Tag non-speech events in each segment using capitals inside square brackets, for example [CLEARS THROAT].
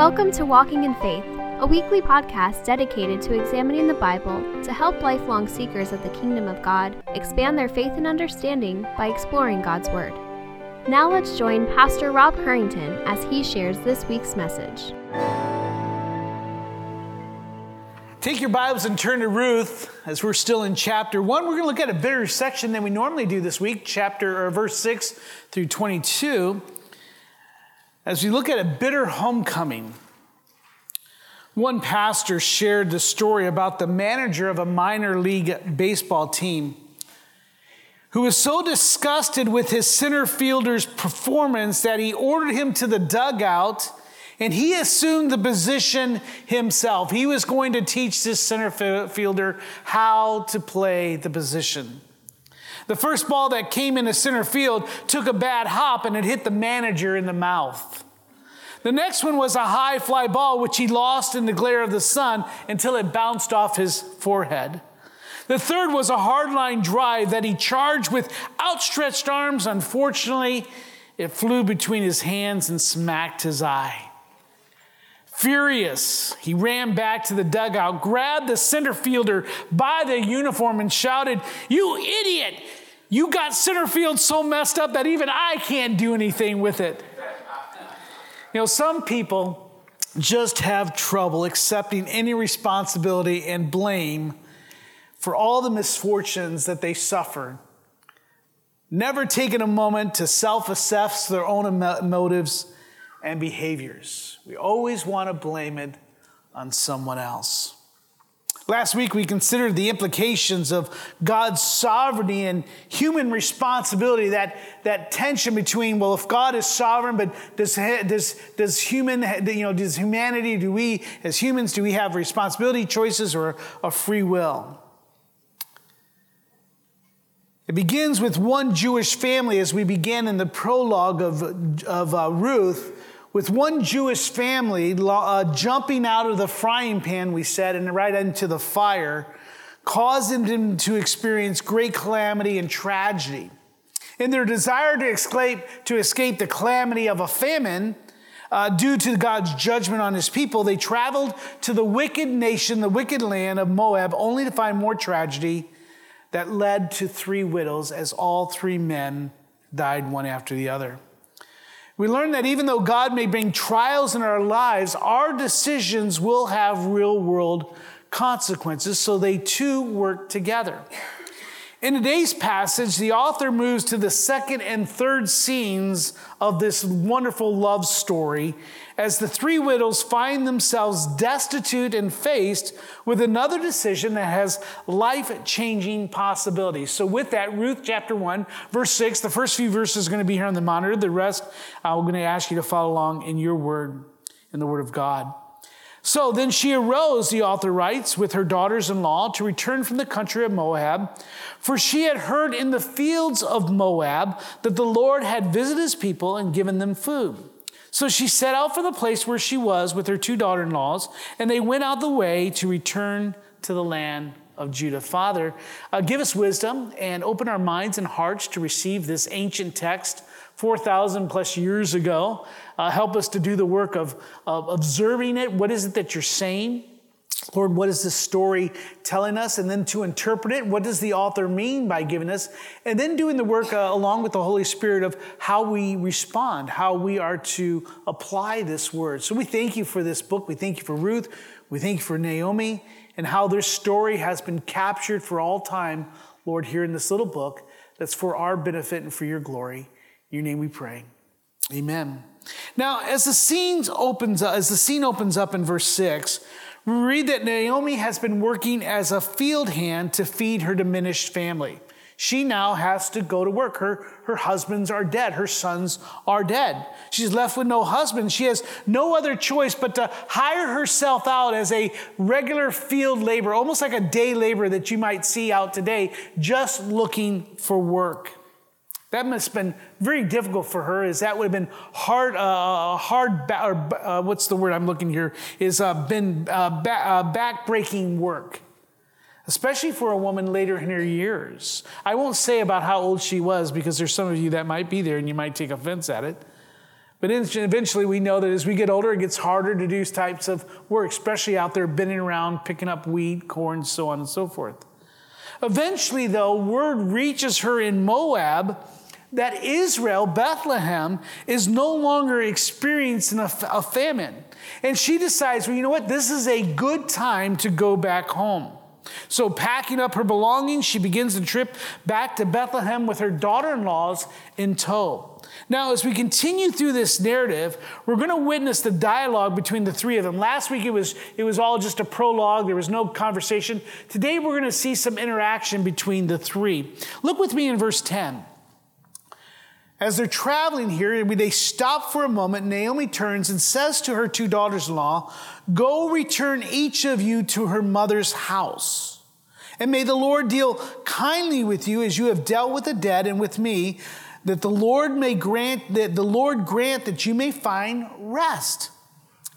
Welcome to Walking in Faith, a weekly podcast dedicated to examining the Bible to help lifelong seekers of the kingdom of God expand their faith and understanding by exploring God's Word. Now let's join Pastor Rob Curington as he shares this week's message. Take your Bibles and turn to Ruth as we're still in chapter 1. We're going to look at a bigger section than we normally do this week, chapter or verse 6 through 22. As we look at a bitter homecoming, one pastor shared the story about the manager of a minor league baseball team who was so disgusted with his center fielder's performance that he ordered him to the dugout and he assumed the position himself. He was going to teach this center fielder how to play the position. The first ball that came into center field took a bad hop and it hit the manager in the mouth. The next one was a high fly ball, which he lost in the glare of the sun until it bounced off his forehead. The third was a hardline drive that he charged with outstretched arms. Unfortunately, it flew between his hands and smacked his eye. Furious, he ran back to the dugout, grabbed the center fielder by the uniform, and shouted, You idiot! You got center field so messed up that even I can't do anything with it. You know, some people just have trouble accepting any responsibility and blame for all the misfortunes that they suffer. Never taking a moment to self assess their own motives and behaviors. We always want to blame it on someone else. Last week, we considered the implications of God's sovereignty and human responsibility, that, that tension between, well, if God is sovereign, but does, does, does, human, you know, does humanity, do we, as humans, do we have responsibility, choices, or a free will? It begins with one Jewish family as we began in the prologue of, of uh, Ruth with one Jewish family uh, jumping out of the frying pan, we said, and right into the fire, causing them to experience great calamity and tragedy. In their desire to escape, to escape the calamity of a famine, uh, due to God's judgment on his people, they traveled to the wicked nation, the wicked land of Moab, only to find more tragedy that led to three widows as all three men died one after the other. We learn that even though God may bring trials in our lives, our decisions will have real world consequences, so they too work together. In today's passage, the author moves to the second and third scenes of this wonderful love story as the three widows find themselves destitute and faced with another decision that has life changing possibilities. So, with that, Ruth chapter 1, verse 6, the first few verses are going to be here on the monitor. The rest, I'm going to ask you to follow along in your word, in the word of God. So then she arose, the author writes, with her daughters in law to return from the country of Moab, for she had heard in the fields of Moab that the Lord had visited his people and given them food. So she set out for the place where she was with her two daughter in laws, and they went out the way to return to the land of Judah. Father, uh, give us wisdom and open our minds and hearts to receive this ancient text 4,000 plus years ago. Uh, help us to do the work of, of observing it. What is it that you're saying? Lord, what is this story telling us? And then to interpret it, what does the author mean by giving us? And then doing the work uh, along with the Holy Spirit of how we respond, how we are to apply this word. So we thank you for this book. We thank you for Ruth. We thank you for Naomi and how their story has been captured for all time, Lord, here in this little book that's for our benefit and for your glory. In your name we pray. Amen. Now, as the scene opens as the scene opens up in verse 6, we read that Naomi has been working as a field hand to feed her diminished family. She now has to go to work. Her, her husbands are dead. Her sons are dead. She's left with no husband. She has no other choice but to hire herself out as a regular field laborer, almost like a day laborer that you might see out today, just looking for work. That must have been very difficult for her, as that would have been hard, uh, hard, ba- or, uh, what's the word I'm looking here, is uh, been uh, ba- uh, backbreaking work, especially for a woman later in her years. I won't say about how old she was because there's some of you that might be there and you might take offense at it. But eventually, we know that as we get older, it gets harder to do types of work, especially out there bending around, picking up wheat, corn, so on and so forth. Eventually, though, word reaches her in Moab that Israel, Bethlehem, is no longer experiencing a, a famine. And she decides, well, you know what? This is a good time to go back home. So, packing up her belongings, she begins the trip back to Bethlehem with her daughter in laws in tow. Now, as we continue through this narrative, we're going to witness the dialogue between the three of them. Last week it was, it was all just a prologue, there was no conversation. Today we're going to see some interaction between the three. Look with me in verse 10. As they're traveling here, they stop for a moment. Naomi turns and says to her two daughters in law, Go return each of you to her mother's house. And may the Lord deal kindly with you as you have dealt with the dead and with me, that the Lord may grant that the Lord grant that you may find rest.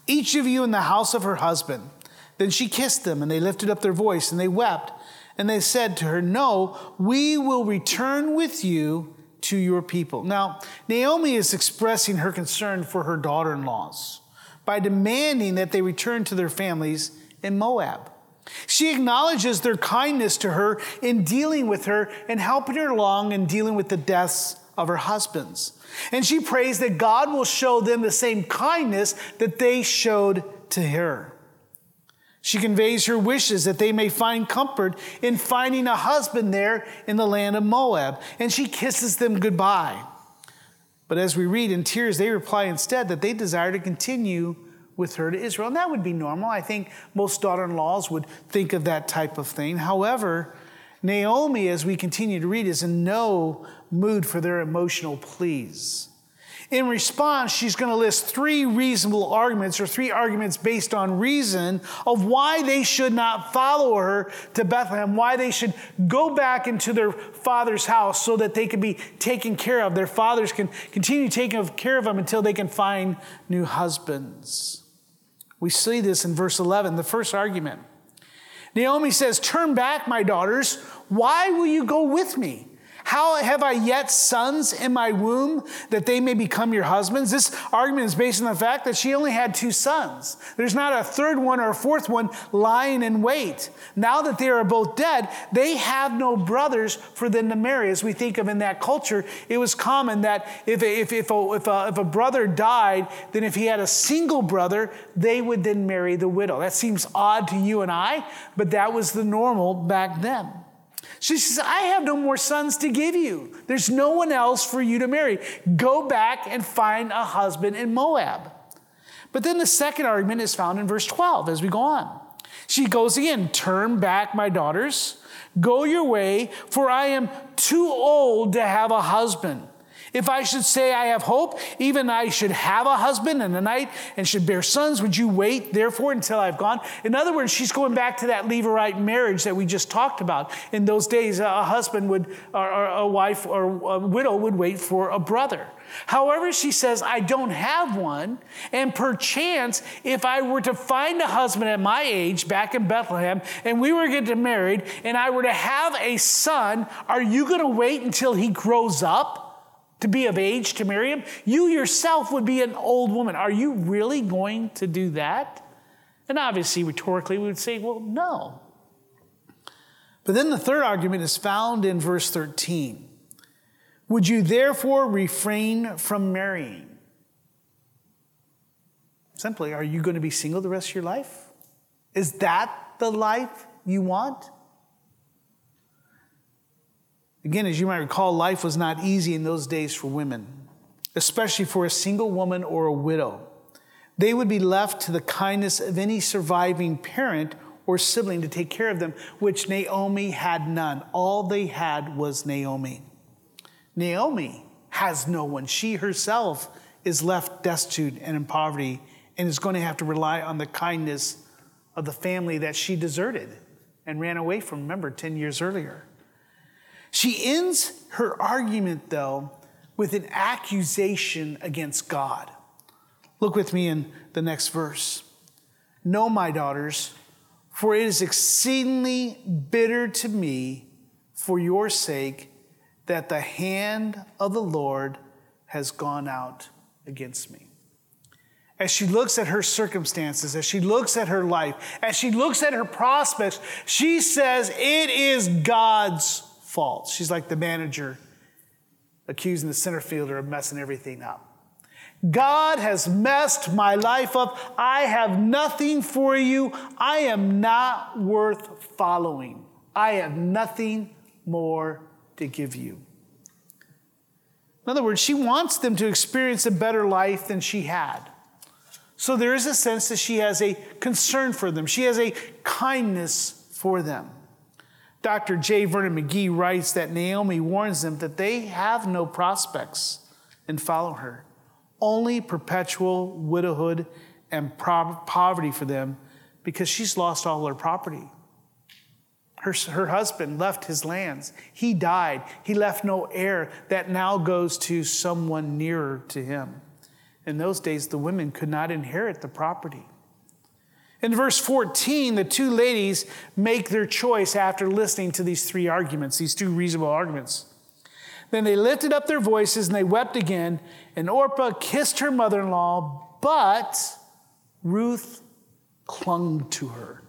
Each of you in the house of her husband. Then she kissed them, and they lifted up their voice, and they wept. And they said to her, No, we will return with you to your people. Now, Naomi is expressing her concern for her daughter in laws by demanding that they return to their families in Moab. She acknowledges their kindness to her in dealing with her and helping her along in dealing with the deaths of her husbands. And she prays that God will show them the same kindness that they showed to her. She conveys her wishes that they may find comfort in finding a husband there in the land of Moab, and she kisses them goodbye. But as we read in tears, they reply instead that they desire to continue with her to Israel. And that would be normal. I think most daughter in laws would think of that type of thing. However, Naomi, as we continue to read, is in no mood for their emotional pleas. In response, she's going to list three reasonable arguments or three arguments based on reason of why they should not follow her to Bethlehem, why they should go back into their father's house so that they can be taken care of. Their fathers can continue taking care of them until they can find new husbands. We see this in verse 11, the first argument. Naomi says, Turn back, my daughters. Why will you go with me? How have I yet sons in my womb that they may become your husbands? This argument is based on the fact that she only had two sons. There's not a third one or a fourth one lying in wait. Now that they are both dead, they have no brothers for them to marry. As we think of in that culture, it was common that if, if, if, a, if, a, if a brother died, then if he had a single brother, they would then marry the widow. That seems odd to you and I, but that was the normal back then. She says, I have no more sons to give you. There's no one else for you to marry. Go back and find a husband in Moab. But then the second argument is found in verse 12 as we go on. She goes again, Turn back, my daughters, go your way, for I am too old to have a husband. If I should say I have hope, even I should have a husband and a night and should bear sons, would you wait therefore until I've gone? In other words, she's going back to that Levirate marriage that we just talked about. In those days, a husband would, or a wife or a widow would wait for a brother. However, she says, I don't have one. And perchance, if I were to find a husband at my age back in Bethlehem and we were getting married and I were to have a son, are you going to wait until he grows up? To be of age to marry him, you yourself would be an old woman. Are you really going to do that? And obviously, rhetorically, we would say, well, no. But then the third argument is found in verse 13. Would you therefore refrain from marrying? Simply, are you going to be single the rest of your life? Is that the life you want? Again, as you might recall, life was not easy in those days for women, especially for a single woman or a widow. They would be left to the kindness of any surviving parent or sibling to take care of them, which Naomi had none. All they had was Naomi. Naomi has no one. She herself is left destitute and in poverty and is going to have to rely on the kindness of the family that she deserted and ran away from, remember, 10 years earlier. She ends her argument, though, with an accusation against God. Look with me in the next verse. No, my daughters, for it is exceedingly bitter to me for your sake that the hand of the Lord has gone out against me. As she looks at her circumstances, as she looks at her life, as she looks at her prospects, she says it is God's fault. She's like the manager accusing the center fielder of messing everything up. God has messed my life up. I have nothing for you. I am not worth following. I have nothing more to give you. In other words, she wants them to experience a better life than she had. So there is a sense that she has a concern for them, she has a kindness for them. Dr. J. Vernon McGee writes that Naomi warns them that they have no prospects in following her, only perpetual widowhood and poverty for them because she's lost all her property. Her, her husband left his lands. He died. He left no heir that now goes to someone nearer to him. In those days, the women could not inherit the property. In verse 14, the two ladies make their choice after listening to these three arguments, these two reasonable arguments. Then they lifted up their voices and they wept again, and Orpah kissed her mother in law, but Ruth clung to her.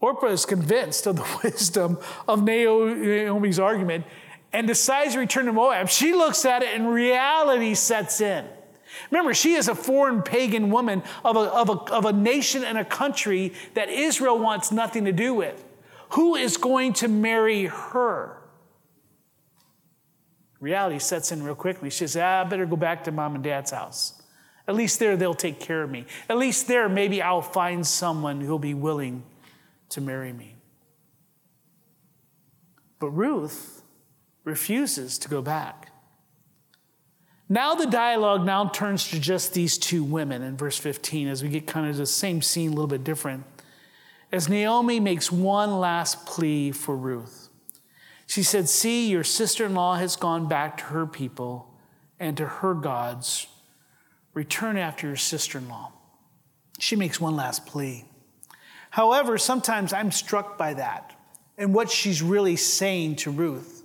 Orpah is convinced of the [LAUGHS] wisdom of Naomi's argument and decides to return to Moab. She looks at it and reality sets in. Remember, she is a foreign pagan woman of a, of, a, of a nation and a country that Israel wants nothing to do with. Who is going to marry her? Reality sets in real quickly. She says, ah, I better go back to mom and dad's house. At least there they'll take care of me. At least there maybe I'll find someone who'll be willing to marry me. But Ruth refuses to go back. Now the dialogue now turns to just these two women in verse 15 as we get kind of the same scene a little bit different. As Naomi makes one last plea for Ruth. She said, See, your sister in law has gone back to her people and to her gods. Return after your sister in law. She makes one last plea. However, sometimes I'm struck by that and what she's really saying to Ruth.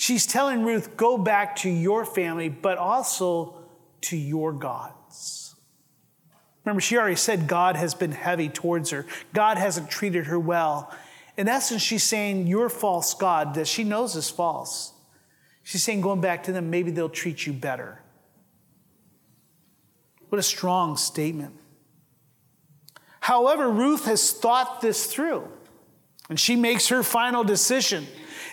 She's telling Ruth, go back to your family, but also to your gods. Remember, she already said God has been heavy towards her, God hasn't treated her well. In essence, she's saying, Your false God, that she knows is false. She's saying, going back to them, maybe they'll treat you better. What a strong statement. However, Ruth has thought this through and she makes her final decision.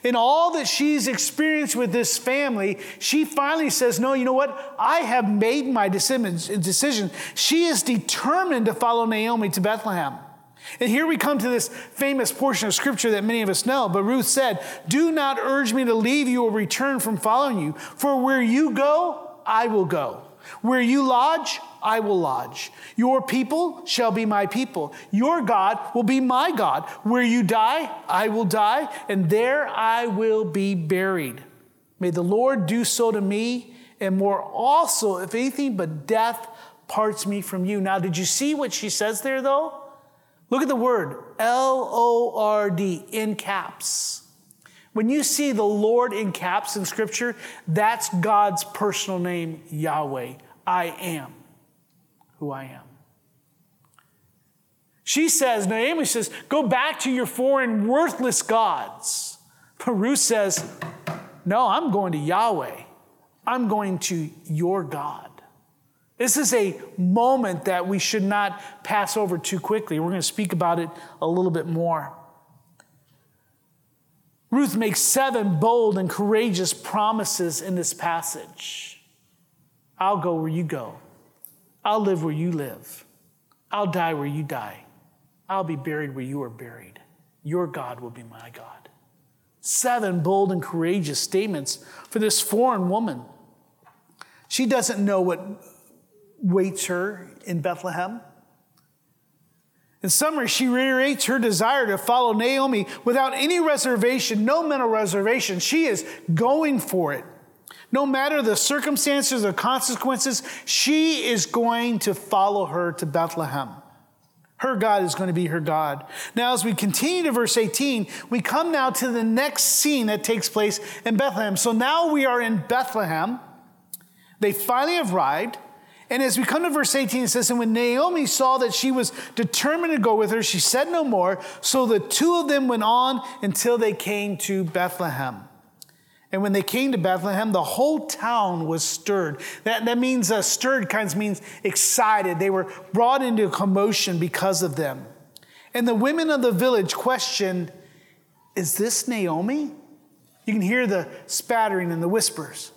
In all that she's experienced with this family, she finally says, No, you know what? I have made my decision. She is determined to follow Naomi to Bethlehem. And here we come to this famous portion of scripture that many of us know. But Ruth said, Do not urge me to leave you or return from following you, for where you go, I will go. Where you lodge, I will lodge. Your people shall be my people. Your God will be my God. Where you die, I will die, and there I will be buried. May the Lord do so to me, and more also, if anything but death parts me from you. Now, did you see what she says there, though? Look at the word L O R D in caps. When you see the Lord in caps in Scripture, that's God's personal name, Yahweh. I am who I am. She says, Naomi says, go back to your foreign worthless gods. But Ruth says, no, I'm going to Yahweh. I'm going to your God. This is a moment that we should not pass over too quickly. We're going to speak about it a little bit more. Ruth makes seven bold and courageous promises in this passage. I'll go where you go. I'll live where you live. I'll die where you die. I'll be buried where you are buried. Your God will be my God. Seven bold and courageous statements for this foreign woman. She doesn't know what waits her in Bethlehem. In summary, she reiterates her desire to follow Naomi without any reservation, no mental reservation. She is going for it. No matter the circumstances or consequences, she is going to follow her to Bethlehem. Her God is going to be her God. Now, as we continue to verse 18, we come now to the next scene that takes place in Bethlehem. So now we are in Bethlehem. They finally arrived. And as we come to verse 18, it says, And when Naomi saw that she was determined to go with her, she said no more. So the two of them went on until they came to Bethlehem. And when they came to Bethlehem, the whole town was stirred. That, that means uh, stirred kinds means excited. They were brought into commotion because of them. And the women of the village questioned, Is this Naomi? You can hear the spattering and the whispers.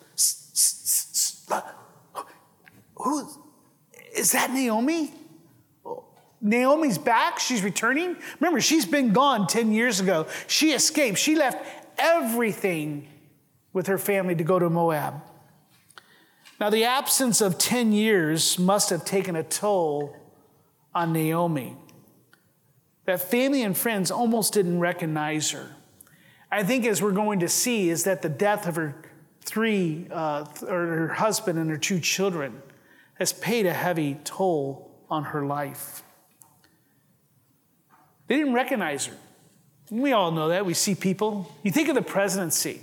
Who is that Naomi? Naomi's back. She's returning. Remember, she's been gone 10 years ago. She escaped. She left everything with her family to go to Moab. Now, the absence of 10 years must have taken a toll on Naomi. That family and friends almost didn't recognize her. I think, as we're going to see, is that the death of her three, uh, or her husband and her two children, has paid a heavy toll on her life. They didn't recognize her. We all know that. We see people. You think of the presidency.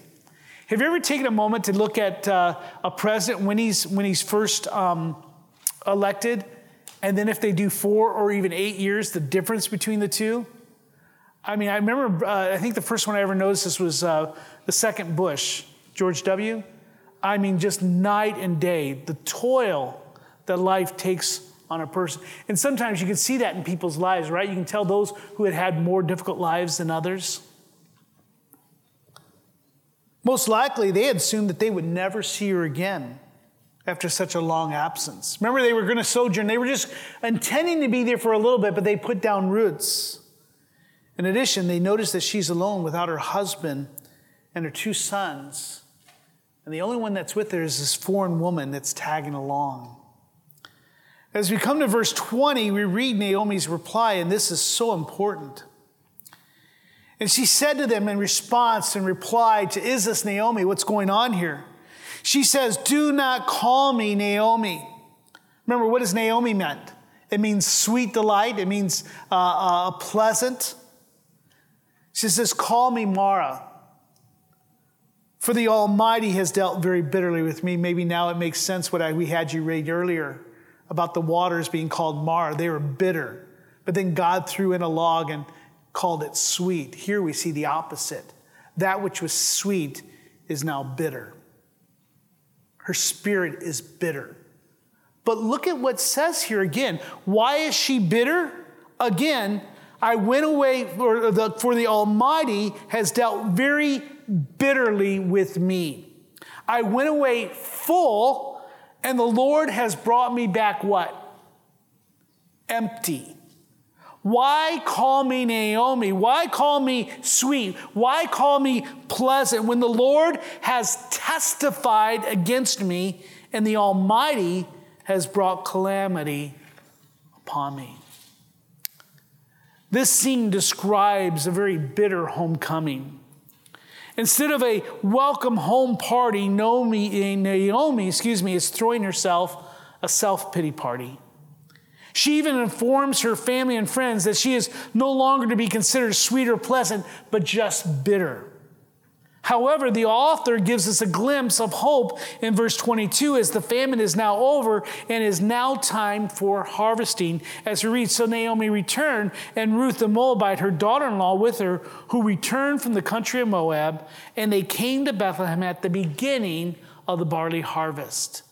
Have you ever taken a moment to look at uh, a president when he's, when he's first um, elected, and then if they do four or even eight years, the difference between the two? I mean, I remember, uh, I think the first one I ever noticed this was uh, the second Bush, George W. I mean, just night and day, the toil that life takes on a person. And sometimes you can see that in people's lives, right? You can tell those who had had more difficult lives than others. Most likely, they had assumed that they would never see her again after such a long absence. Remember, they were going to sojourn. They were just intending to be there for a little bit, but they put down roots. In addition, they notice that she's alone without her husband and her two sons. And the only one that's with her is this foreign woman that's tagging along. As we come to verse 20, we read Naomi's reply, and this is so important. And she said to them in response and reply to, Is this Naomi? What's going on here? She says, Do not call me Naomi. Remember, what does Naomi meant? It means sweet delight, it means uh, uh, pleasant. She says, Call me Mara. For the Almighty has dealt very bitterly with me. Maybe now it makes sense what I, we had you read earlier about the waters being called Mar. They were bitter. But then God threw in a log and called it sweet. Here we see the opposite. That which was sweet is now bitter. Her spirit is bitter. But look at what says here again. Why is she bitter? Again, I went away, for the, for the Almighty has dealt very bitterly with me. I went away full, and the Lord has brought me back what? Empty. Why call me Naomi? Why call me sweet? Why call me pleasant when the Lord has testified against me and the Almighty has brought calamity upon me? This scene describes a very bitter homecoming. Instead of a welcome home party, Naomi, eh, Naomi excuse me, is throwing herself a self pity party. She even informs her family and friends that she is no longer to be considered sweet or pleasant, but just bitter. However, the author gives us a glimpse of hope in verse 22 as the famine is now over and is now time for harvesting. As we read, so Naomi returned, and Ruth the Moabite, her daughter in law, with her, who returned from the country of Moab, and they came to Bethlehem at the beginning of the barley harvest.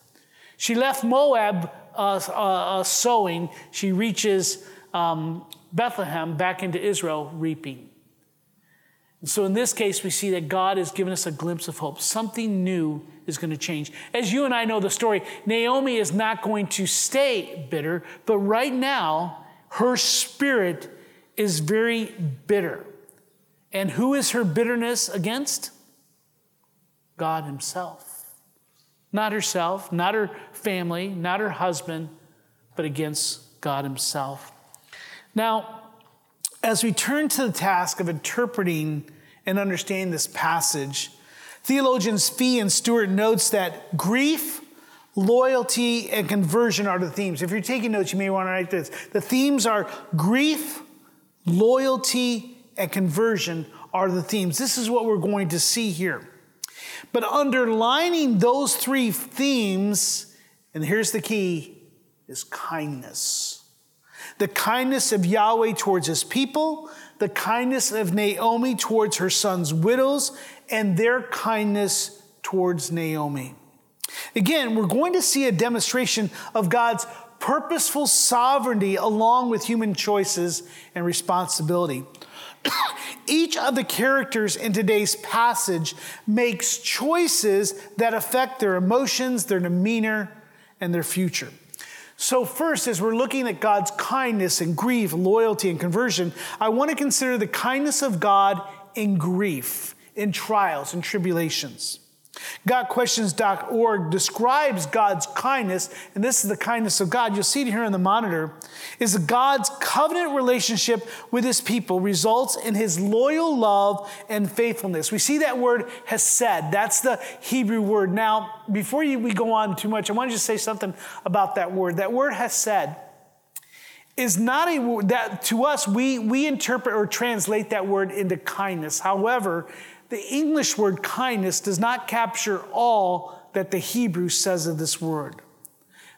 She left Moab uh, uh, sowing, she reaches um, Bethlehem back into Israel reaping. And so in this case, we see that God has given us a glimpse of hope. Something new is going to change. As you and I know the story, Naomi is not going to stay bitter, but right now, her spirit is very bitter. And who is her bitterness against? God Himself. Not herself, not her family, not her husband, but against God Himself. Now, as we turn to the task of interpreting and understanding this passage, theologians Fee and Stuart notes that grief, loyalty, and conversion are the themes. If you're taking notes, you may want to write this. The themes are grief, loyalty, and conversion are the themes. This is what we're going to see here. But underlining those three themes, and here's the key, is kindness. The kindness of Yahweh towards his people, the kindness of Naomi towards her son's widows, and their kindness towards Naomi. Again, we're going to see a demonstration of God's purposeful sovereignty along with human choices and responsibility. [COUGHS] Each of the characters in today's passage makes choices that affect their emotions, their demeanor, and their future. So, first, as we're looking at God's kindness and grief, loyalty and conversion, I want to consider the kindness of God in grief, in trials and tribulations. GotQuestions.org describes God's kindness, and this is the kindness of God. You'll see it here on the monitor. Is God's covenant relationship with his people results in his loyal love and faithfulness. We see that word hesed. That's the Hebrew word. Now, before we go on too much, I want to just say something about that word. That word hesed is not a word that to us we we interpret or translate that word into kindness. However, the English word kindness does not capture all that the Hebrew says of this word.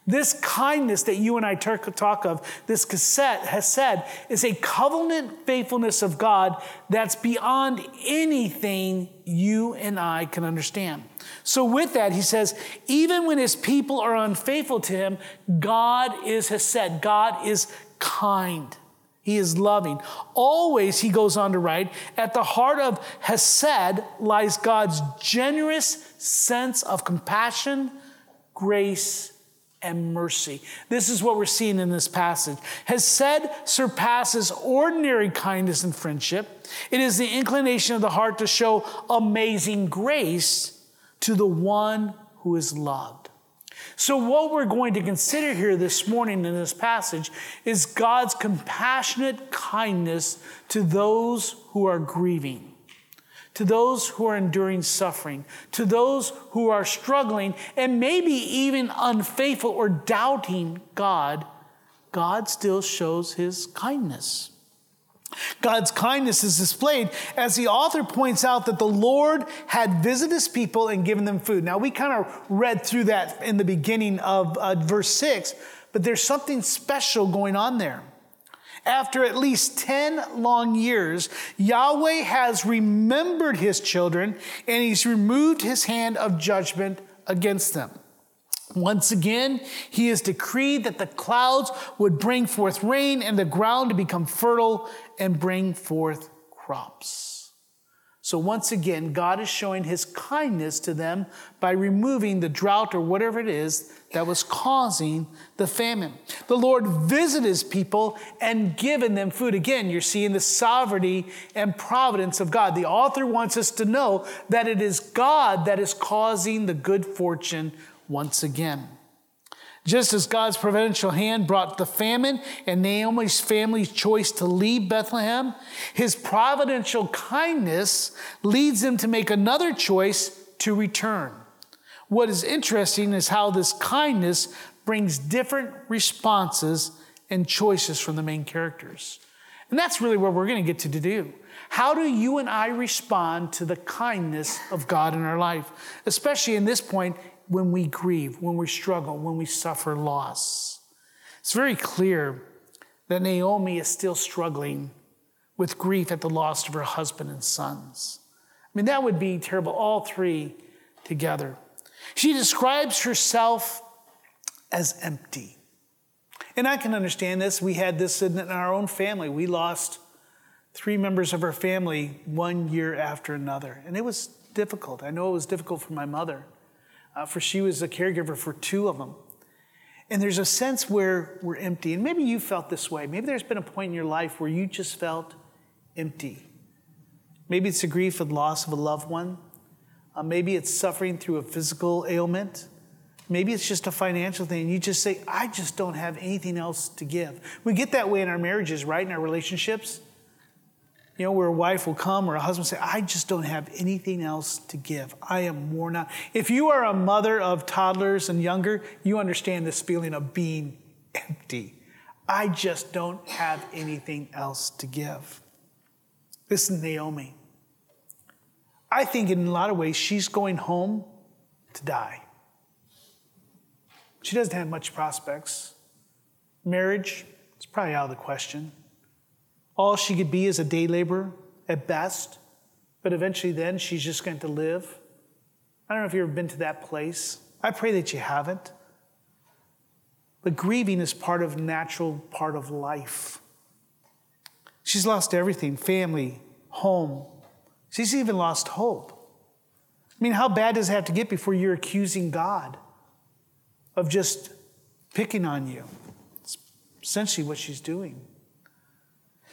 This kindness that you and I talk of, this cassette has said, is a covenant faithfulness of God that's beyond anything you and I can understand. So, with that, he says, even when his people are unfaithful to him, God is hesed, God is kind. He is loving. Always, he goes on to write, at the heart of Hesed lies God's generous sense of compassion, grace, and mercy. This is what we're seeing in this passage. Hesed surpasses ordinary kindness and friendship. It is the inclination of the heart to show amazing grace to the one who is loved. So, what we're going to consider here this morning in this passage is God's compassionate kindness to those who are grieving, to those who are enduring suffering, to those who are struggling and maybe even unfaithful or doubting God. God still shows his kindness. God's kindness is displayed as the author points out that the Lord had visited his people and given them food. Now, we kind of read through that in the beginning of uh, verse 6, but there's something special going on there. After at least 10 long years, Yahweh has remembered his children and he's removed his hand of judgment against them. Once again, he has decreed that the clouds would bring forth rain and the ground to become fertile and bring forth crops. So, once again, God is showing his kindness to them by removing the drought or whatever it is that was causing the famine. The Lord visited his people and given them food. Again, you're seeing the sovereignty and providence of God. The author wants us to know that it is God that is causing the good fortune once again. Just as God's providential hand brought the famine and Naomi's family's choice to leave Bethlehem, his providential kindness leads them to make another choice to return. What is interesting is how this kindness brings different responses and choices from the main characters. And that's really what we're going to get to do. How do you and I respond to the kindness of God in our life, especially in this point when we grieve, when we struggle, when we suffer loss. It's very clear that Naomi is still struggling with grief at the loss of her husband and sons. I mean, that would be terrible, all three together. She describes herself as empty. And I can understand this. We had this in our own family. We lost three members of our family one year after another. And it was difficult. I know it was difficult for my mother uh, for she was a caregiver for two of them. And there's a sense where we're empty. And maybe you felt this way. Maybe there's been a point in your life where you just felt empty. Maybe it's the grief of loss of a loved one. Uh, maybe it's suffering through a physical ailment. Maybe it's just a financial thing. You just say, I just don't have anything else to give. We get that way in our marriages, right? In our relationships. You know, where a wife will come or a husband will say, I just don't have anything else to give. I am worn out. If you are a mother of toddlers and younger, you understand this feeling of being empty. I just don't have anything else to give. This is Naomi. I think in a lot of ways she's going home to die. She doesn't have much prospects. Marriage, it's probably out of the question. All she could be is a day laborer at best, but eventually then she's just going to live. I don't know if you've ever been to that place. I pray that you haven't. But grieving is part of natural part of life. She's lost everything family, home. She's even lost hope. I mean, how bad does it have to get before you're accusing God of just picking on you? It's essentially what she's doing.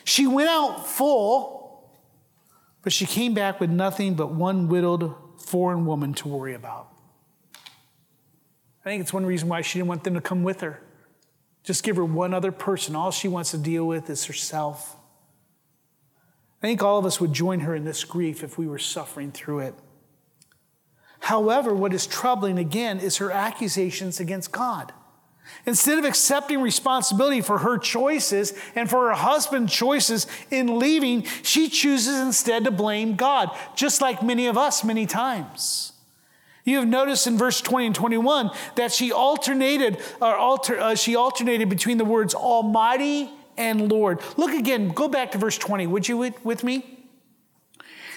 She went out full, but she came back with nothing but one widowed foreign woman to worry about. I think it's one reason why she didn't want them to come with her. Just give her one other person. All she wants to deal with is herself. I think all of us would join her in this grief if we were suffering through it. However, what is troubling again is her accusations against God. Instead of accepting responsibility for her choices and for her husband's choices in leaving, she chooses instead to blame God, just like many of us many times. You have noticed in verse 20 and 21 that she alternated, or alter, uh, she alternated between the words Almighty and Lord. Look again, go back to verse 20, would you with, with me?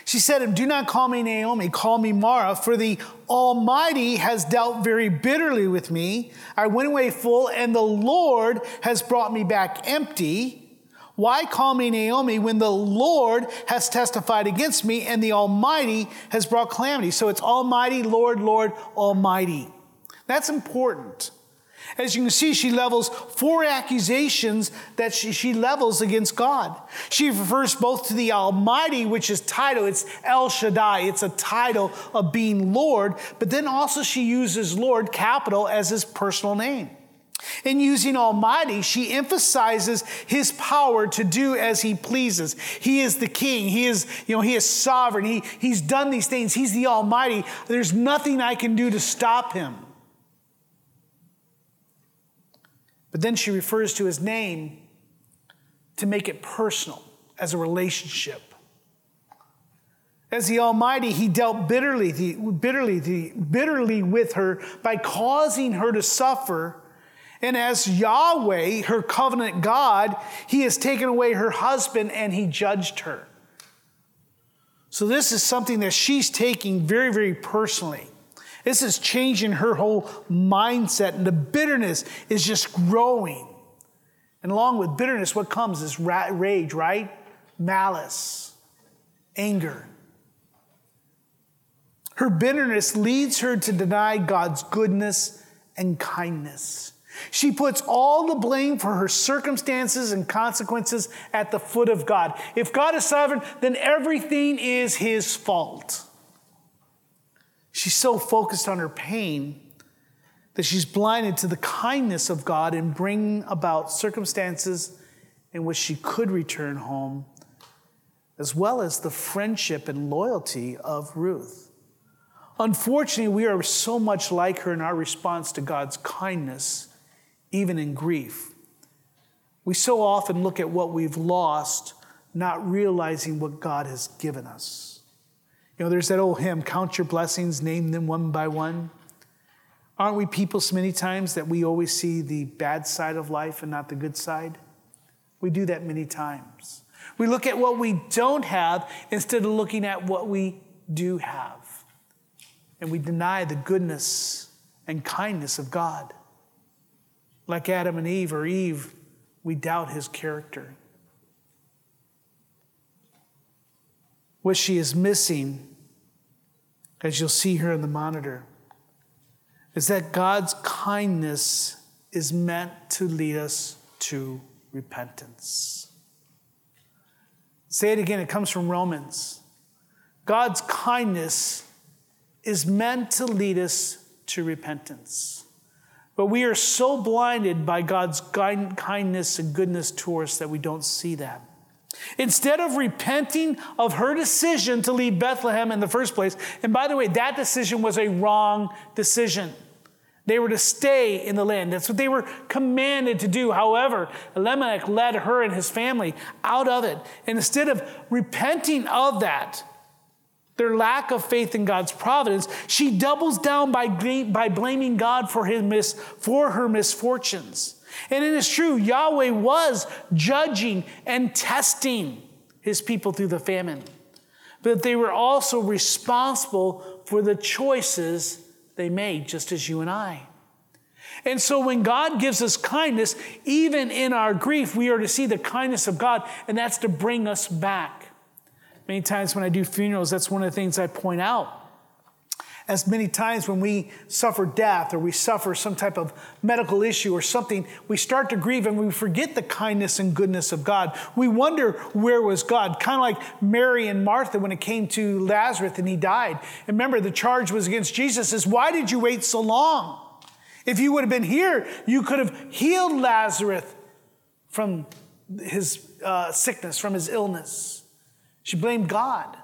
She said to him, Do not call me Naomi, call me Mara, for the Almighty has dealt very bitterly with me. I went away full, and the Lord has brought me back empty. Why call me Naomi when the Lord has testified against me and the Almighty has brought calamity? So it's Almighty, Lord, Lord, Almighty. That's important. As you can see, she levels four accusations that she, she, levels against God. She refers both to the Almighty, which is title, it's El Shaddai, it's a title of being Lord, but then also she uses Lord, capital, as his personal name. In using Almighty, she emphasizes his power to do as he pleases. He is the king. He is, you know, he is sovereign. He, he's done these things. He's the Almighty. There's nothing I can do to stop him. But then she refers to his name to make it personal as a relationship. As the Almighty, He dealt bitterly, bitterly, bitterly with her by causing her to suffer and as Yahweh, her covenant God, he has taken away her husband and he judged her. So, this is something that she's taking very, very personally. This is changing her whole mindset, and the bitterness is just growing. And along with bitterness, what comes is rage, right? Malice, anger. Her bitterness leads her to deny God's goodness and kindness. She puts all the blame for her circumstances and consequences at the foot of God. If God is sovereign, then everything is his fault. She's so focused on her pain that she's blinded to the kindness of God in bringing about circumstances in which she could return home, as well as the friendship and loyalty of Ruth. Unfortunately, we are so much like her in our response to God's kindness even in grief. We so often look at what we've lost, not realizing what God has given us. You know, there's that old hymn, Count Your Blessings, Name Them One by One. Aren't we people so many times that we always see the bad side of life and not the good side? We do that many times. We look at what we don't have instead of looking at what we do have. And we deny the goodness and kindness of God. Like Adam and Eve or Eve, we doubt his character. What she is missing, as you'll see here in the monitor, is that God's kindness is meant to lead us to repentance. Say it again, it comes from Romans. God's kindness is meant to lead us to repentance. But we are so blinded by God's kindness and goodness to us that we don't see that. Instead of repenting of her decision to leave Bethlehem in the first place, and by the way, that decision was a wrong decision. They were to stay in the land. That's what they were commanded to do. However, Elimelech led her and his family out of it. And instead of repenting of that, their lack of faith in God's providence, she doubles down by, by blaming God for, his mis, for her misfortunes. And it is true, Yahweh was judging and testing his people through the famine. But they were also responsible for the choices they made, just as you and I. And so when God gives us kindness, even in our grief, we are to see the kindness of God, and that's to bring us back. Many times when I do funerals, that's one of the things I point out. As many times when we suffer death or we suffer some type of medical issue or something, we start to grieve and we forget the kindness and goodness of God. We wonder where was God? Kind of like Mary and Martha when it came to Lazarus and he died. And remember, the charge was against Jesus is why did you wait so long? If you would have been here, you could have healed Lazarus from his uh, sickness, from his illness. She blamed God,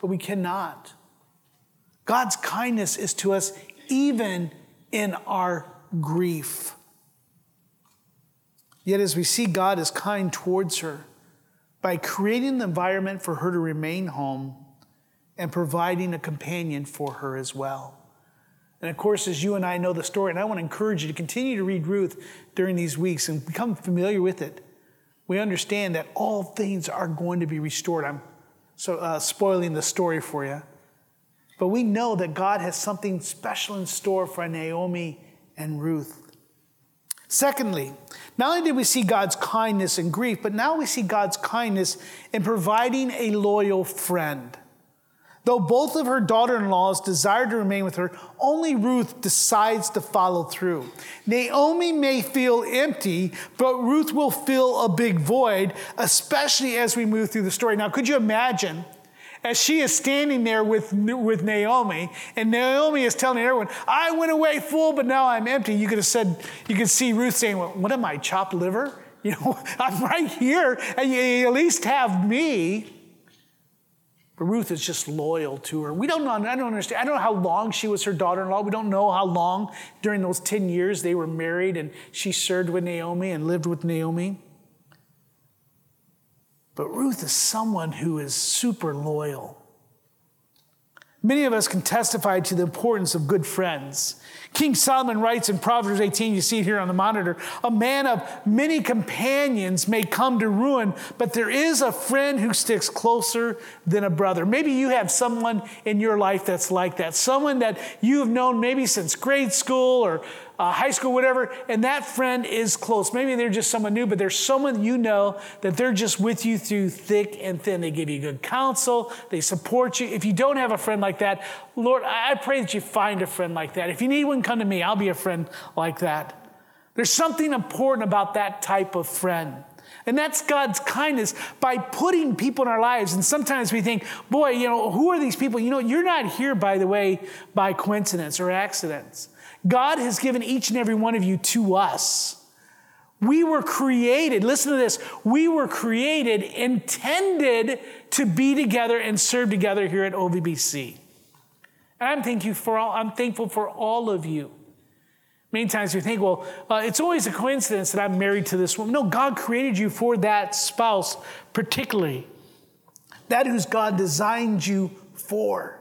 but we cannot. God's kindness is to us even in our grief. Yet, as we see God is kind towards her by creating the environment for her to remain home and providing a companion for her as well. And of course, as you and I know the story, and I want to encourage you to continue to read Ruth during these weeks and become familiar with it we understand that all things are going to be restored. I'm so uh, spoiling the story for you. But we know that God has something special in store for Naomi and Ruth. Secondly, not only did we see God's kindness in grief, but now we see God's kindness in providing a loyal friend. Though both of her daughter in laws desire to remain with her, only Ruth decides to follow through. Naomi may feel empty, but Ruth will fill a big void, especially as we move through the story. Now, could you imagine? As she is standing there with, with Naomi, and Naomi is telling everyone, I went away full, but now I'm empty. You could have said, you could see Ruth saying, well, What am I, chopped liver? [LAUGHS] You know, I'm right here, and you at least have me. But Ruth is just loyal to her. We don't know, I don't understand. I don't know how long she was her daughter in law. We don't know how long during those 10 years they were married and she served with Naomi and lived with Naomi. But Ruth is someone who is super loyal. Many of us can testify to the importance of good friends. King Solomon writes in Proverbs 18, you see it here on the monitor, a man of many companions may come to ruin, but there is a friend who sticks closer than a brother. Maybe you have someone in your life that's like that, someone that you've known maybe since grade school or uh, high school, whatever, and that friend is close. Maybe they're just someone new, but there's someone you know that they're just with you through thick and thin. They give you good counsel, they support you. If you don't have a friend like that, Lord, I pray that you find a friend like that. If you need one, come to me. I'll be a friend like that. There's something important about that type of friend. And that's God's kindness by putting people in our lives. And sometimes we think, boy, you know, who are these people? You know, you're not here, by the way, by coincidence or accidents. God has given each and every one of you to us. We were created, listen to this, we were created, intended to be together and serve together here at OVBC. I'm thankful for all, I'm thankful for all of you. Many times we think, well, uh, it's always a coincidence that I'm married to this woman. No, God created you for that spouse, particularly. That who's God designed you for.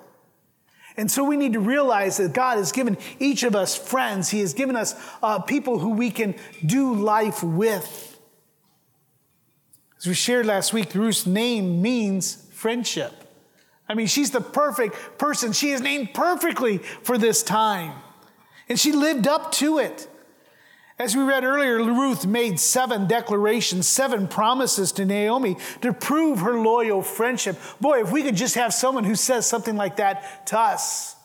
And so we need to realize that God has given each of us friends. He has given us uh, people who we can do life with. As we shared last week, Ruth's name means friendship. I mean, she's the perfect person. She is named perfectly for this time. And she lived up to it. As we read earlier, Ruth made seven declarations, seven promises to Naomi to prove her loyal friendship. Boy, if we could just have someone who says something like that to us,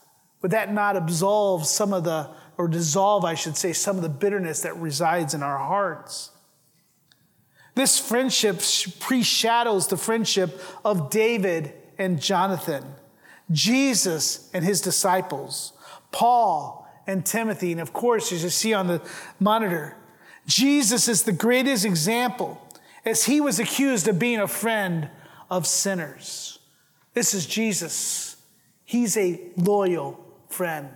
would that not absolve some of the, or dissolve, I should say, some of the bitterness that resides in our hearts? This friendship pre-shadows the friendship of David and Jonathan, Jesus and his disciples, Paul and Timothy. And of course, as you see on the monitor, Jesus is the greatest example as he was accused of being a friend of sinners. This is Jesus. He's a loyal friend.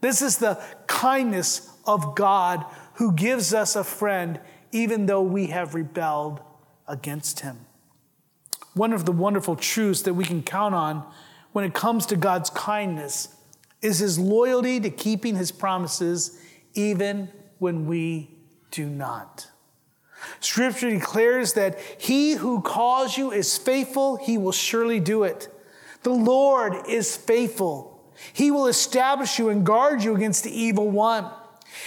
This is the kindness of God who gives us a friend even though we have rebelled against him. One of the wonderful truths that we can count on when it comes to God's kindness is his loyalty to keeping his promises even when we do not. Scripture declares that he who calls you is faithful, he will surely do it. The Lord is faithful. He will establish you and guard you against the evil one.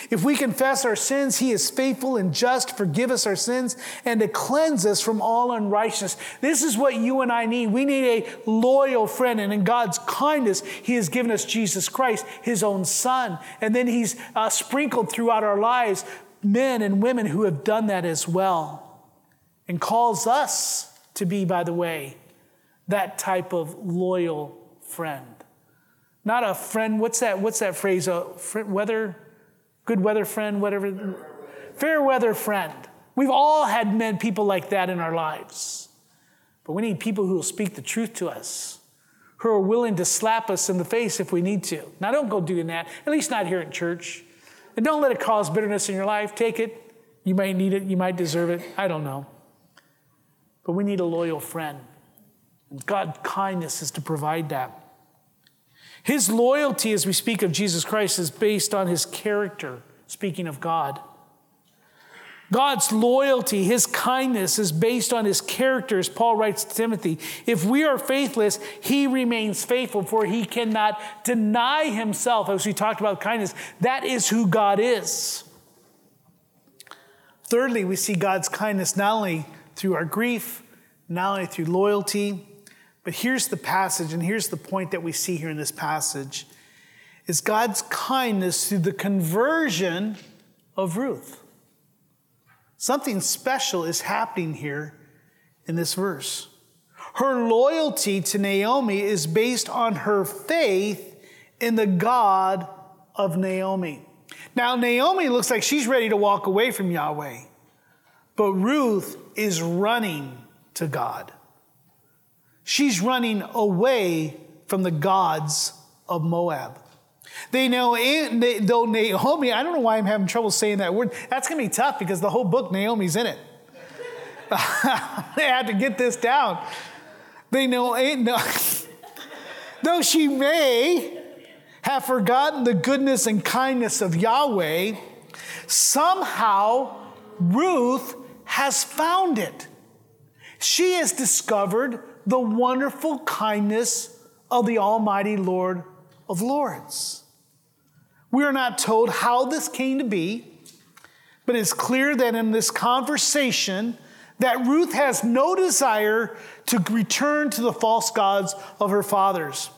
If we confess our sins, He is faithful and just forgive us our sins and to cleanse us from all unrighteousness. This is what you and I need. We need a loyal friend, and in God's kindness, He has given us Jesus Christ, His own Son. And then He's uh, sprinkled throughout our lives men and women who have done that as well, and calls us to be, by the way, that type of loyal friend. Not a friend, what's that, what's that phrase? A friend, weather good weather friend, whatever. Fair weather friend. We've all had men, people like that in our lives. But we need people who will speak the truth to us, who are willing to slap us in the face if we need to. Now, don't go doing that, at least not here in church. And don't let it cause bitterness in your life. Take it. You might need it, you might deserve it. I don't know. But we need a loyal friend. And God's kindness is to provide that. His loyalty, as we speak of Jesus Christ, is based on his character, speaking of God. God's loyalty, his kindness is based on his character, as Paul writes to Timothy. If we are faithless, he remains faithful, for he cannot deny himself, as we talked about kindness. That is who God is. Thirdly, we see God's kindness not only through our grief, not only through loyalty, but here's the passage, and here's the point that we see here in this passage is God's kindness through the conversion of Ruth. Something special is happening here in this verse. Her loyalty to Naomi is based on her faith in the God of Naomi. Now, Naomi looks like she's ready to walk away from Yahweh, but Ruth is running to God. She's running away from the gods of Moab. They know, though Naomi, I don't know why I'm having trouble saying that word. That's going to be tough because the whole book, Naomi's in it. [LAUGHS] they had to get this down. They know, no, [LAUGHS] though she may have forgotten the goodness and kindness of Yahweh, somehow Ruth has found it. She has discovered the wonderful kindness of the Almighty Lord of Lords. We are not told how this came to be, but it's clear that in this conversation that Ruth has no desire to return to the false gods of her fathers.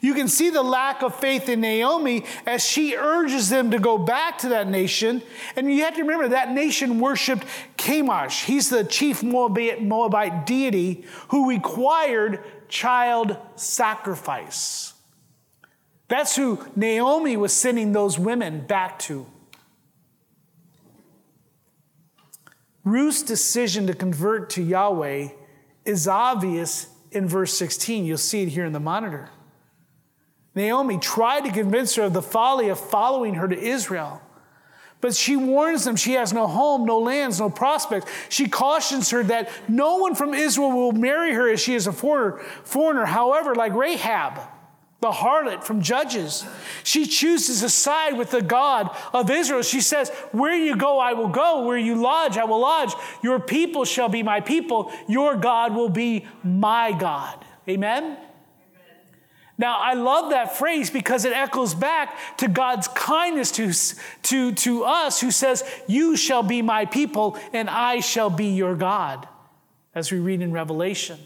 You can see the lack of faith in Naomi as she urges them to go back to that nation. And you have to remember that nation worshiped Chemosh. He's the chief Moabite, Moabite deity who required child sacrifice. That's who Naomi was sending those women back to. Ruth's decision to convert to Yahweh is obvious in verse 16. You'll see it here in the monitor. Naomi tried to convince her of the folly of following her to Israel. But she warns them she has no home, no lands, no prospects. She cautions her that no one from Israel will marry her as she is a foreigner. foreigner. However, like Rahab, the harlot from Judges, she chooses a side with the God of Israel. She says, Where you go, I will go. Where you lodge, I will lodge. Your people shall be my people. Your God will be my God. Amen? Now, I love that phrase because it echoes back to God's kindness to, to, to us, who says, You shall be my people, and I shall be your God, as we read in Revelation,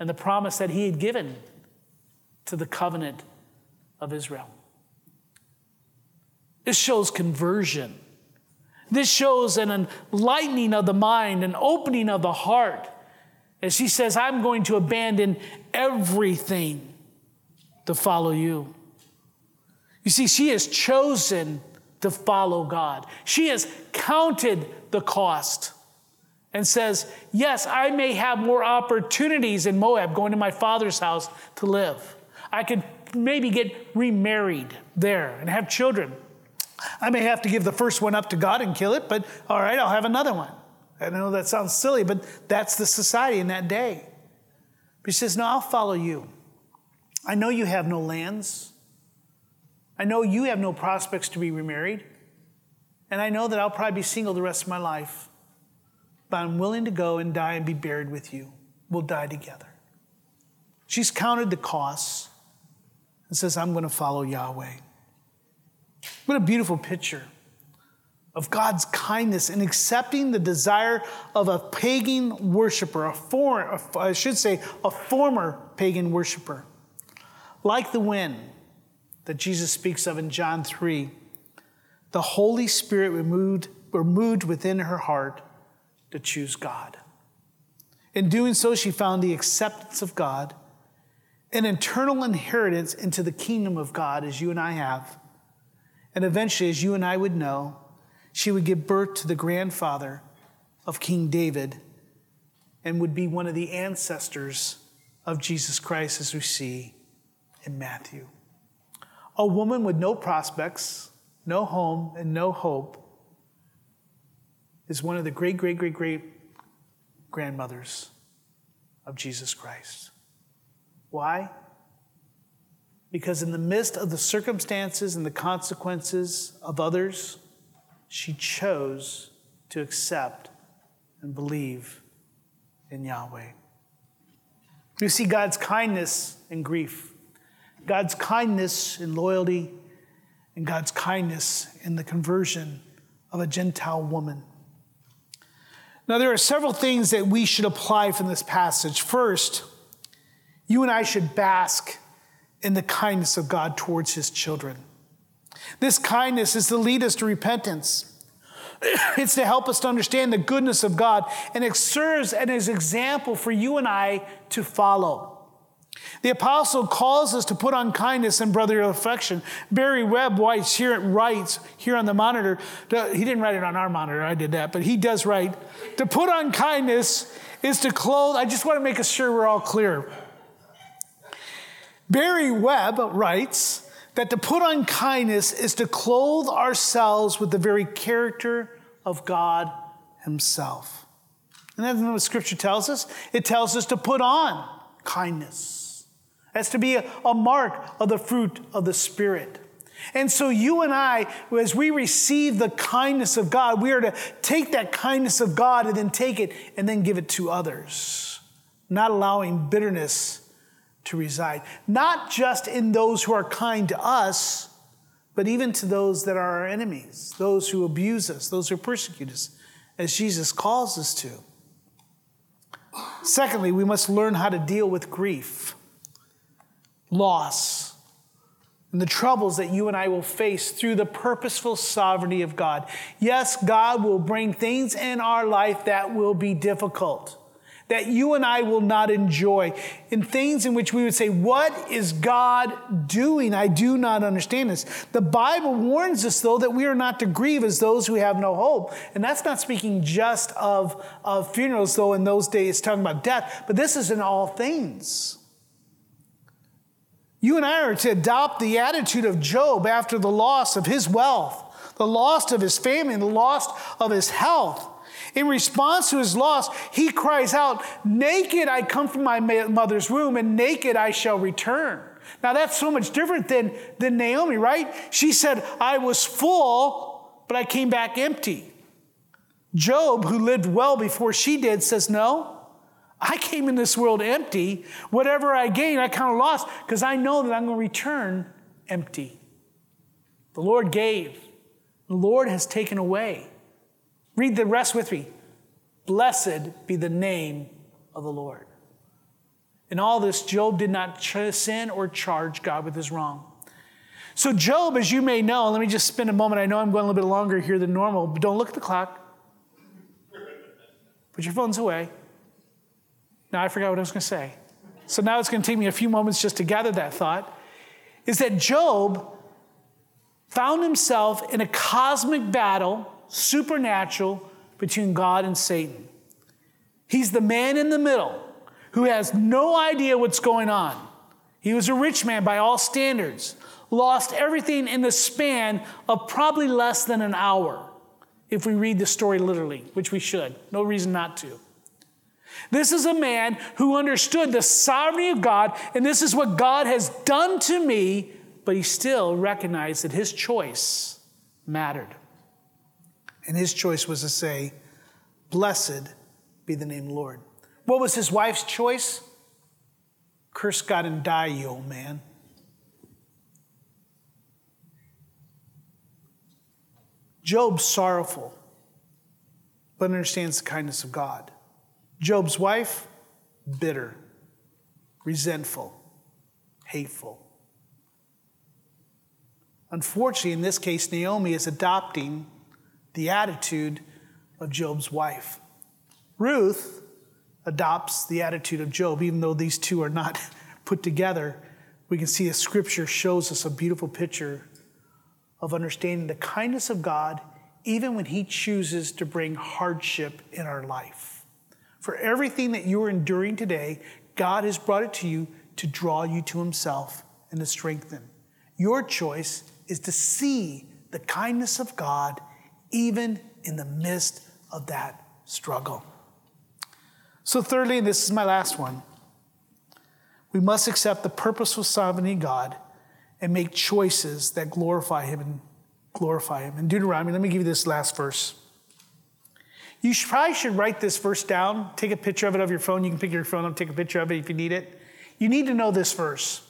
and the promise that he had given to the covenant of Israel. This shows conversion. This shows an enlightening of the mind, an opening of the heart. As he says, I'm going to abandon everything to follow you. You see, she has chosen to follow God. She has counted the cost and says, Yes, I may have more opportunities in Moab going to my father's house to live. I could maybe get remarried there and have children. I may have to give the first one up to God and kill it, but all right, I'll have another one. I know that sounds silly, but that's the society in that day. But he says, No, I'll follow you. I know you have no lands. I know you have no prospects to be remarried. And I know that I'll probably be single the rest of my life. But I'm willing to go and die and be buried with you. We'll die together. She's counted the costs and says, I'm going to follow Yahweh. What a beautiful picture of God's kindness in accepting the desire of a pagan worshiper, a foreign, I should say, a former pagan worshiper. Like the wind that Jesus speaks of in John 3, the Holy Spirit removed, moved within her heart to choose God. In doing so, she found the acceptance of God, an eternal inheritance into the kingdom of God, as you and I have. And eventually, as you and I would know, she would give birth to the grandfather of King David and would be one of the ancestors of Jesus Christ, as we see in Matthew. A woman with no prospects, no home, and no hope is one of the great, great, great, great grandmothers of Jesus Christ. Why? Because in the midst of the circumstances and the consequences of others, she chose to accept and believe in Yahweh. You see God's kindness in grief, God's kindness in loyalty, and God's kindness in the conversion of a Gentile woman. Now, there are several things that we should apply from this passage. First, you and I should bask in the kindness of God towards his children. This kindness is to lead us to repentance. [CLEARS THROAT] It's to help us to understand the goodness of God, and it serves as an example for you and I to follow. The apostle calls us to put on kindness and brotherly affection. Barry Webb writes here, writes here on the monitor. He didn't write it on our monitor, I did that, but he does write to put on kindness is to clothe. I just want to make sure we're all clear. Barry Webb writes that to put on kindness is to clothe ourselves with the very character of God Himself. And that's what Scripture tells us. It tells us to put on kindness. That's to be a, a mark of the fruit of the Spirit. And so, you and I, as we receive the kindness of God, we are to take that kindness of God and then take it and then give it to others, not allowing bitterness to reside, not just in those who are kind to us, but even to those that are our enemies, those who abuse us, those who persecute us, as Jesus calls us to. Secondly, we must learn how to deal with grief, loss, and the troubles that you and I will face through the purposeful sovereignty of God. Yes, God will bring things in our life that will be difficult that you and I will not enjoy, in things in which we would say, What is God doing? I do not understand this. The Bible warns us, though, that we are not to grieve as those who have no hope. And that's not speaking just of, of funerals, though, in those days, talking about death, but this is in all things. You and I are to adopt the attitude of Job after the loss of his wealth, the loss of his family, the loss of his health. In response to his loss, he cries out, Naked I come from my mother's womb, and naked I shall return. Now that's so much different than, than Naomi, right? She said, I was full, but I came back empty. Job, who lived well before she did, says, No, I came in this world empty. Whatever I gain, I kind of lost because I know that I'm going to return empty. The Lord gave, the Lord has taken away. Read the rest with me. Blessed be the name of the Lord. In all this, Job did not sin or charge God with his wrong. So, Job, as you may know, let me just spend a moment. I know I'm going a little bit longer here than normal, but don't look at the clock. Put your phones away. Now, I forgot what I was going to say. So, now it's going to take me a few moments just to gather that thought. Is that Job found himself in a cosmic battle supernatural between God and Satan. He's the man in the middle who has no idea what's going on. He was a rich man by all standards, lost everything in the span of probably less than an hour, if we read the story literally, which we should. No reason not to. This is a man who understood the sovereignty of God, and this is what God has done to me, but he still recognized that his choice mattered. And his choice was to say, Blessed be the name Lord. What was his wife's choice? Curse God and die, you old man. Job's sorrowful, but understands the kindness of God. Job's wife, bitter, resentful, hateful. Unfortunately, in this case, Naomi is adopting the attitude of Job's wife. Ruth adopts the attitude of Job, even though these two are not [LAUGHS] put together. We can see a scripture shows us a beautiful picture of understanding the kindness of God, even when He chooses to bring hardship in our life. For everything that you are enduring today, God has brought it to you to draw you to Himself and to strengthen. Your choice is to see the kindness of God even in the midst of that struggle. So, thirdly, and this is my last one, we must accept the purposeful sovereignty of God and make choices that glorify Him and glorify Him. In Deuteronomy, let me give you this last verse. You should, probably should write this verse down. Take a picture of it of your phone. You can pick your phone up, take a picture of it if you need it. You need to know this verse.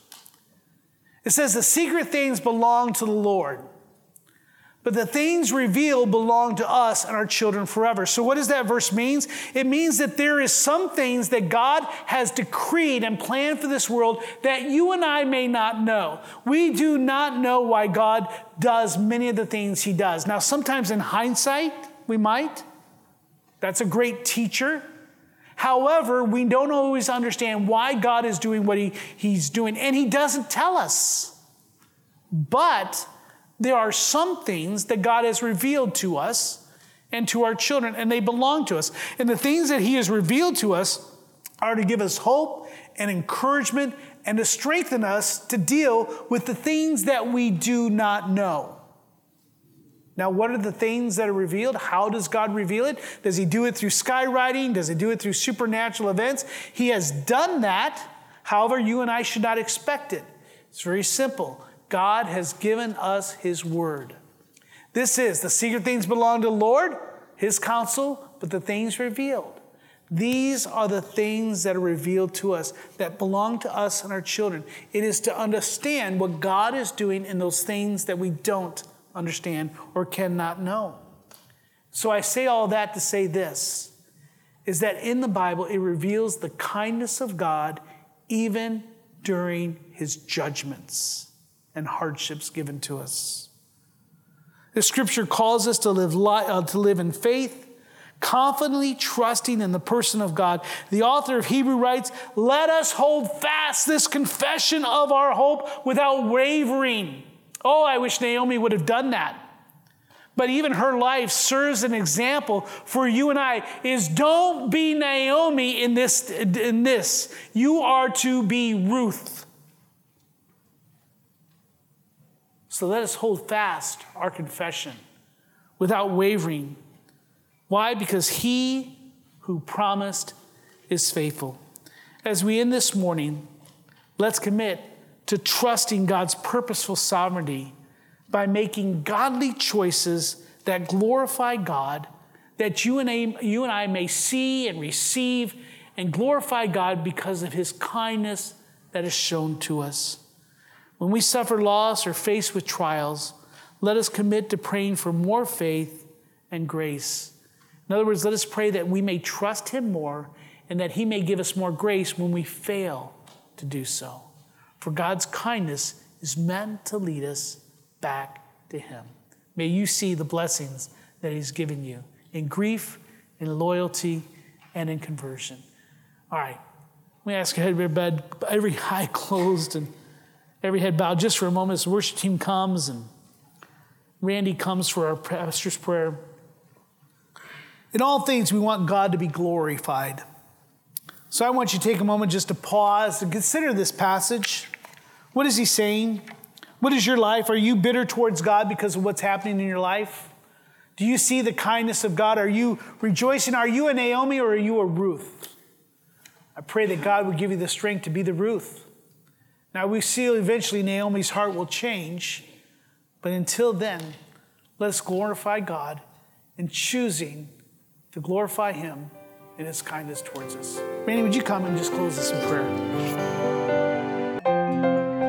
It says, The secret things belong to the Lord, but the things revealed belong to us and our children forever. So, what does that verse mean? It means that there is some things that God has decreed and planned for this world that you and I may not know. We do not know why God does many of the things He does. Now, sometimes in hindsight, we might. That's a great teacher. However, we don't always understand why God is doing what he, He's doing, and He doesn't tell us. But there are some things that God has revealed to us and to our children, and they belong to us. And the things that He has revealed to us are to give us hope and encouragement and to strengthen us to deal with the things that we do not know. Now, what are the things that are revealed? How does God reveal it? Does He do it through skywriting? Does He do it through supernatural events? He has done that. However, you and I should not expect it. It's very simple. God has given us His word. This is the secret things belong to the Lord, His counsel, but the things revealed. These are the things that are revealed to us that belong to us and our children. It is to understand what God is doing in those things that we don't understand or cannot know. So I say all that to say this is that in the Bible, it reveals the kindness of God even during his judgments and hardships given to us. The scripture calls us to live, li- uh, to live in faith, confidently trusting in the person of God. The author of Hebrew writes, Let us hold fast this confession of our hope without wavering. Oh, I wish Naomi would have done that. But even her life serves an example for you and I is don't be Naomi in this in this. You are to be Ruth. So let us hold fast our confession without wavering. Why? Because he who promised is faithful. As we end this morning, let's commit to trusting God's purposeful sovereignty by making godly choices that glorify God, that you and, I, you and I may see and receive and glorify God because of his kindness that is shown to us. When we suffer loss or faced with trials, let us commit to praying for more faith and grace. In other words, let us pray that we may trust him more and that he may give us more grace when we fail to do so. For God's kindness is meant to lead us back to Him. May you see the blessings that He's given you in grief, in loyalty, and in conversion. All right. We ask every bed, [LAUGHS] every eye closed and every head bowed just for a moment as the worship team comes and Randy comes for our pastor's prayer. In all things, we want God to be glorified. So I want you to take a moment just to pause and consider this passage. What is he saying? What is your life? Are you bitter towards God because of what's happening in your life? Do you see the kindness of God? Are you rejoicing? Are you a Naomi or are you a Ruth? I pray that God would give you the strength to be the Ruth. Now, we see eventually Naomi's heart will change, but until then, let us glorify God in choosing to glorify Him in His kindness towards us. Randy, would you come and just close this in prayer?